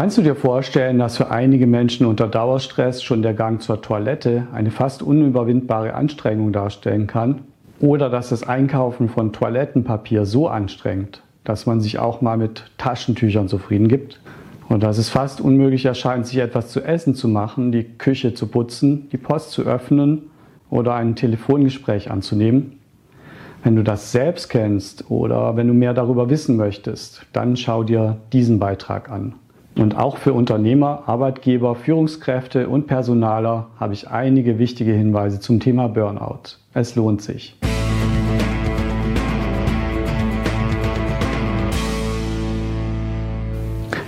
Kannst du dir vorstellen, dass für einige Menschen unter Dauerstress schon der Gang zur Toilette eine fast unüberwindbare Anstrengung darstellen kann? Oder dass das Einkaufen von Toilettenpapier so anstrengt, dass man sich auch mal mit Taschentüchern zufrieden gibt? Und dass es fast unmöglich erscheint, sich etwas zu essen zu machen, die Küche zu putzen, die Post zu öffnen oder ein Telefongespräch anzunehmen? Wenn du das selbst kennst oder wenn du mehr darüber wissen möchtest, dann schau dir diesen Beitrag an. Und auch für Unternehmer, Arbeitgeber, Führungskräfte und Personaler habe ich einige wichtige Hinweise zum Thema Burnout. Es lohnt sich.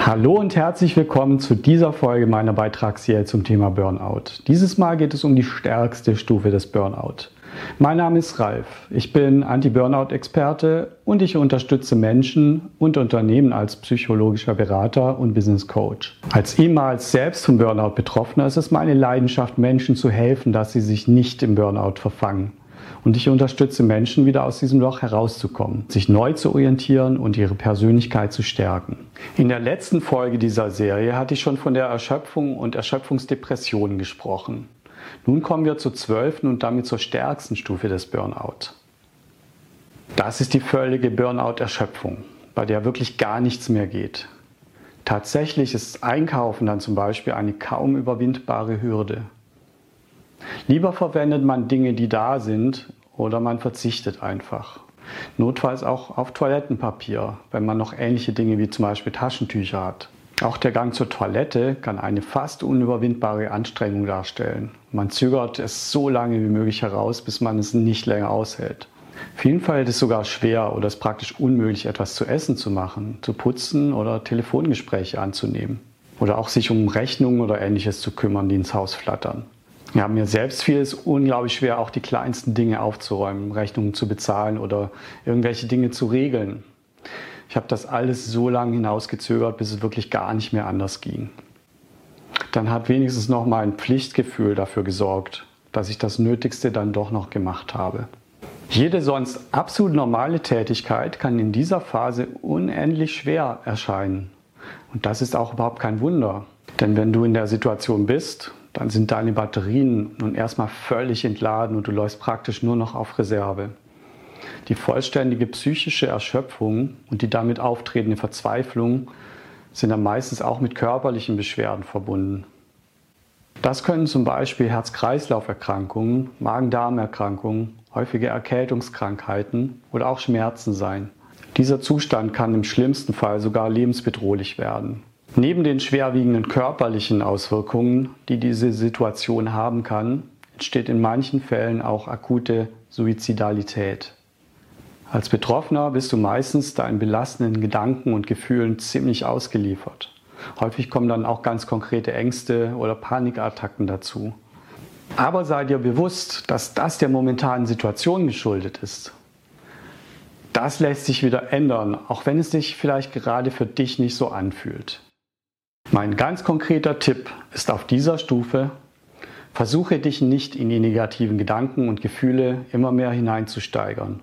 Hallo und herzlich willkommen zu dieser Folge meiner Beitragsserie zum Thema Burnout. Dieses Mal geht es um die stärkste Stufe des Burnout. Mein Name ist Ralf. Ich bin Anti-Burnout-Experte und ich unterstütze Menschen und Unternehmen als psychologischer Berater und Business Coach. Als ehemals selbst von Burnout Betroffener ist es meine Leidenschaft, Menschen zu helfen, dass sie sich nicht im Burnout verfangen. Und ich unterstütze Menschen, wieder aus diesem Loch herauszukommen, sich neu zu orientieren und ihre Persönlichkeit zu stärken. In der letzten Folge dieser Serie hatte ich schon von der Erschöpfung und Erschöpfungsdepression gesprochen. Nun kommen wir zur zwölften und damit zur stärksten Stufe des Burnout. Das ist die völlige Burnout-Erschöpfung, bei der wirklich gar nichts mehr geht. Tatsächlich ist Einkaufen dann zum Beispiel eine kaum überwindbare Hürde. Lieber verwendet man Dinge, die da sind, oder man verzichtet einfach. Notfalls auch auf Toilettenpapier, wenn man noch ähnliche Dinge wie zum Beispiel Taschentücher hat. Auch der Gang zur Toilette kann eine fast unüberwindbare Anstrengung darstellen. Man zögert es so lange wie möglich heraus, bis man es nicht länger aushält. Vielen fällt es sogar schwer oder es praktisch unmöglich, etwas zu essen zu machen, zu putzen oder Telefongespräche anzunehmen. Oder auch sich um Rechnungen oder ähnliches zu kümmern, die ins Haus flattern. Ja, mir selbst fiel es unglaublich schwer, auch die kleinsten Dinge aufzuräumen, Rechnungen zu bezahlen oder irgendwelche Dinge zu regeln. Ich habe das alles so lange hinausgezögert, bis es wirklich gar nicht mehr anders ging. Dann hat wenigstens noch mein Pflichtgefühl dafür gesorgt, dass ich das Nötigste dann doch noch gemacht habe. Jede sonst absolut normale Tätigkeit kann in dieser Phase unendlich schwer erscheinen. Und das ist auch überhaupt kein Wunder. Denn wenn du in der Situation bist, dann sind deine Batterien nun erstmal völlig entladen und du läufst praktisch nur noch auf Reserve. Die vollständige psychische Erschöpfung und die damit auftretende Verzweiflung sind dann meistens auch mit körperlichen Beschwerden verbunden. Das können zum Beispiel Herz-Kreislauf-Erkrankungen, Magen-Darm-Erkrankungen, häufige Erkältungskrankheiten oder auch Schmerzen sein. Dieser Zustand kann im schlimmsten Fall sogar lebensbedrohlich werden. Neben den schwerwiegenden körperlichen Auswirkungen, die diese Situation haben kann, entsteht in manchen Fällen auch akute Suizidalität. Als Betroffener bist du meistens deinen belastenden Gedanken und Gefühlen ziemlich ausgeliefert. Häufig kommen dann auch ganz konkrete Ängste oder Panikattacken dazu. Aber sei dir bewusst, dass das der momentanen Situation geschuldet ist. Das lässt sich wieder ändern, auch wenn es sich vielleicht gerade für dich nicht so anfühlt. Mein ganz konkreter Tipp ist auf dieser Stufe, versuche dich nicht in die negativen Gedanken und Gefühle immer mehr hineinzusteigern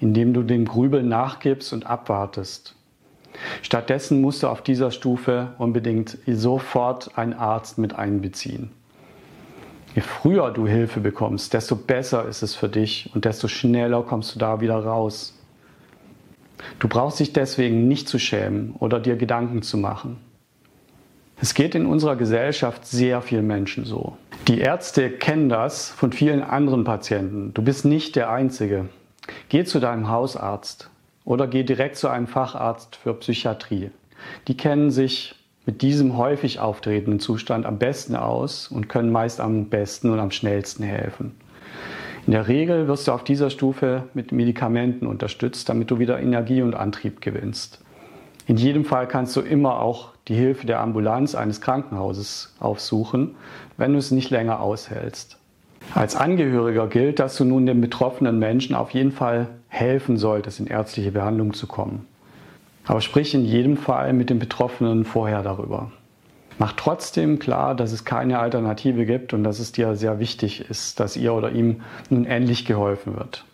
indem du dem Grübeln nachgibst und abwartest. Stattdessen musst du auf dieser Stufe unbedingt sofort einen Arzt mit einbeziehen. Je früher du Hilfe bekommst, desto besser ist es für dich und desto schneller kommst du da wieder raus. Du brauchst dich deswegen nicht zu schämen oder dir Gedanken zu machen. Es geht in unserer Gesellschaft sehr vielen Menschen so. Die Ärzte kennen das von vielen anderen Patienten. Du bist nicht der Einzige. Geh zu deinem Hausarzt oder geh direkt zu einem Facharzt für Psychiatrie. Die kennen sich mit diesem häufig auftretenden Zustand am besten aus und können meist am besten und am schnellsten helfen. In der Regel wirst du auf dieser Stufe mit Medikamenten unterstützt, damit du wieder Energie und Antrieb gewinnst. In jedem Fall kannst du immer auch die Hilfe der Ambulanz eines Krankenhauses aufsuchen, wenn du es nicht länger aushältst. Als Angehöriger gilt, dass du nun den betroffenen Menschen auf jeden Fall helfen solltest, in ärztliche Behandlung zu kommen. Aber sprich in jedem Fall mit dem Betroffenen vorher darüber. Mach trotzdem klar, dass es keine Alternative gibt und dass es dir sehr wichtig ist, dass ihr oder ihm nun endlich geholfen wird.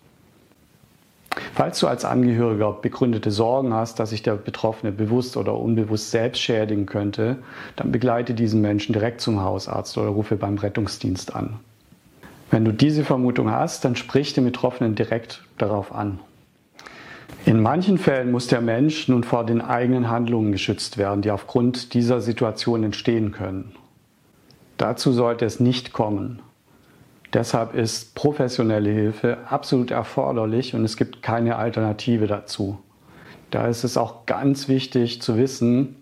Falls du als Angehöriger begründete Sorgen hast, dass sich der Betroffene bewusst oder unbewusst selbst schädigen könnte, dann begleite diesen Menschen direkt zum Hausarzt oder rufe beim Rettungsdienst an. Wenn du diese Vermutung hast, dann sprich den Betroffenen direkt darauf an. In manchen Fällen muss der Mensch nun vor den eigenen Handlungen geschützt werden, die aufgrund dieser Situation entstehen können. Dazu sollte es nicht kommen. Deshalb ist professionelle Hilfe absolut erforderlich und es gibt keine Alternative dazu. Da ist es auch ganz wichtig zu wissen,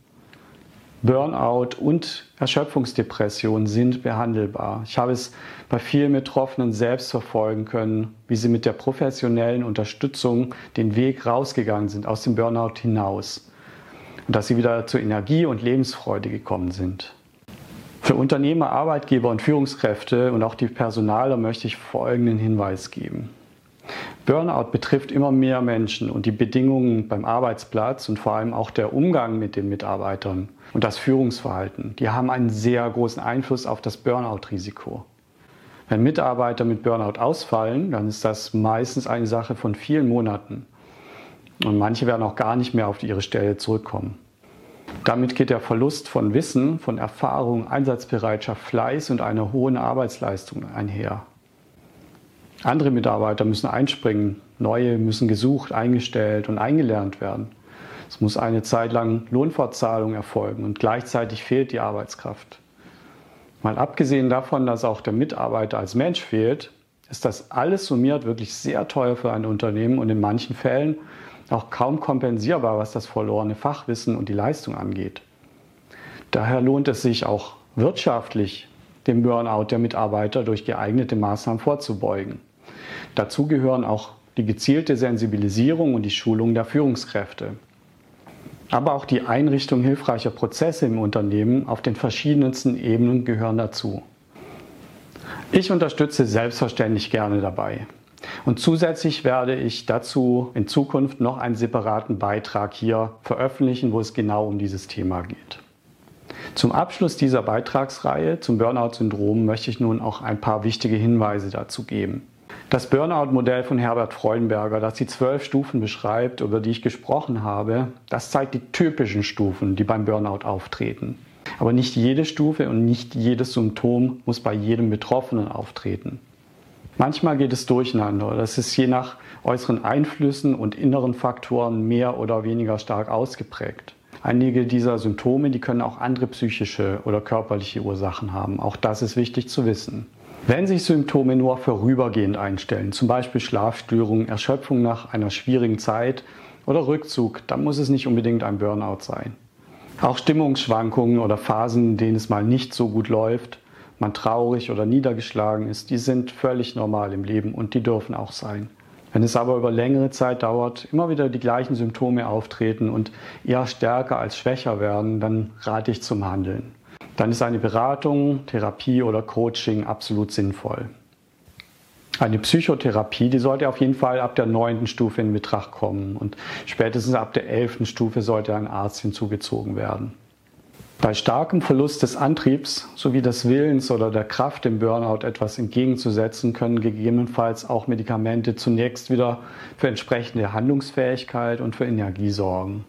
Burnout und Erschöpfungsdepression sind behandelbar. Ich habe es bei vielen Betroffenen selbst verfolgen können, wie sie mit der professionellen Unterstützung den Weg rausgegangen sind aus dem Burnout hinaus und dass sie wieder zur Energie und Lebensfreude gekommen sind. Für Unternehmer, Arbeitgeber und Führungskräfte und auch die Personaler möchte ich folgenden Hinweis geben. Burnout betrifft immer mehr Menschen und die Bedingungen beim Arbeitsplatz und vor allem auch der Umgang mit den Mitarbeitern und das Führungsverhalten, die haben einen sehr großen Einfluss auf das Burnout-Risiko. Wenn Mitarbeiter mit Burnout ausfallen, dann ist das meistens eine Sache von vielen Monaten. Und manche werden auch gar nicht mehr auf ihre Stelle zurückkommen. Damit geht der Verlust von Wissen, von Erfahrung, Einsatzbereitschaft, Fleiß und einer hohen Arbeitsleistung einher. Andere Mitarbeiter müssen einspringen, neue müssen gesucht, eingestellt und eingelernt werden. Es muss eine Zeit lang Lohnfortzahlung erfolgen und gleichzeitig fehlt die Arbeitskraft. Mal abgesehen davon, dass auch der Mitarbeiter als Mensch fehlt, ist das alles summiert wirklich sehr teuer für ein Unternehmen und in manchen Fällen auch kaum kompensierbar, was das verlorene Fachwissen und die Leistung angeht. Daher lohnt es sich auch wirtschaftlich, dem Burnout der Mitarbeiter durch geeignete Maßnahmen vorzubeugen. Dazu gehören auch die gezielte Sensibilisierung und die Schulung der Führungskräfte. Aber auch die Einrichtung hilfreicher Prozesse im Unternehmen auf den verschiedensten Ebenen gehören dazu. Ich unterstütze selbstverständlich gerne dabei. Und zusätzlich werde ich dazu in Zukunft noch einen separaten Beitrag hier veröffentlichen, wo es genau um dieses Thema geht. Zum Abschluss dieser Beitragsreihe zum Burnout-Syndrom möchte ich nun auch ein paar wichtige Hinweise dazu geben. Das Burnout-Modell von Herbert Freudenberger, das die zwölf Stufen beschreibt, über die ich gesprochen habe, das zeigt die typischen Stufen, die beim Burnout auftreten. Aber nicht jede Stufe und nicht jedes Symptom muss bei jedem Betroffenen auftreten. Manchmal geht es durcheinander. Das ist je nach äußeren Einflüssen und inneren Faktoren mehr oder weniger stark ausgeprägt. Einige dieser Symptome, die können auch andere psychische oder körperliche Ursachen haben. Auch das ist wichtig zu wissen. Wenn sich Symptome nur vorübergehend einstellen, zum Beispiel Schlafstörungen, Erschöpfung nach einer schwierigen Zeit oder Rückzug, dann muss es nicht unbedingt ein Burnout sein. Auch Stimmungsschwankungen oder Phasen, in denen es mal nicht so gut läuft, man traurig oder niedergeschlagen ist, die sind völlig normal im Leben und die dürfen auch sein. Wenn es aber über längere Zeit dauert, immer wieder die gleichen Symptome auftreten und eher stärker als schwächer werden, dann rate ich zum Handeln. Dann ist eine Beratung, Therapie oder Coaching absolut sinnvoll. Eine Psychotherapie, die sollte auf jeden Fall ab der neunten Stufe in Betracht kommen und spätestens ab der elften Stufe sollte ein Arzt hinzugezogen werden. Bei starkem Verlust des Antriebs sowie des Willens oder der Kraft dem Burnout etwas entgegenzusetzen, können gegebenenfalls auch Medikamente zunächst wieder für entsprechende Handlungsfähigkeit und für Energie sorgen.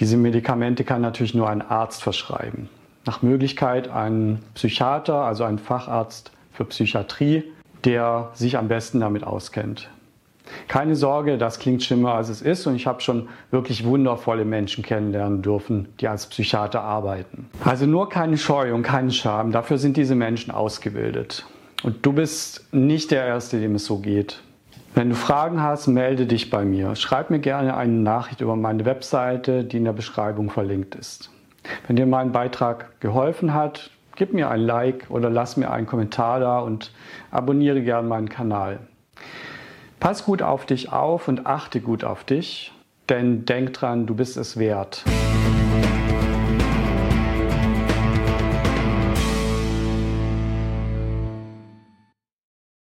Diese Medikamente kann natürlich nur ein Arzt verschreiben. Nach Möglichkeit ein Psychiater, also ein Facharzt für Psychiatrie, der sich am besten damit auskennt. Keine Sorge, das klingt schlimmer als es ist und ich habe schon wirklich wundervolle Menschen kennenlernen dürfen, die als Psychiater arbeiten. Also nur keine Scheu und keinen Scham, dafür sind diese Menschen ausgebildet. Und du bist nicht der Erste, dem es so geht. Wenn du Fragen hast, melde dich bei mir. Schreib mir gerne eine Nachricht über meine Webseite, die in der Beschreibung verlinkt ist. Wenn dir mein Beitrag geholfen hat, gib mir ein Like oder lass mir einen Kommentar da und abonniere gerne meinen Kanal. Pass gut auf dich auf und achte gut auf dich, denn denk dran, du bist es wert.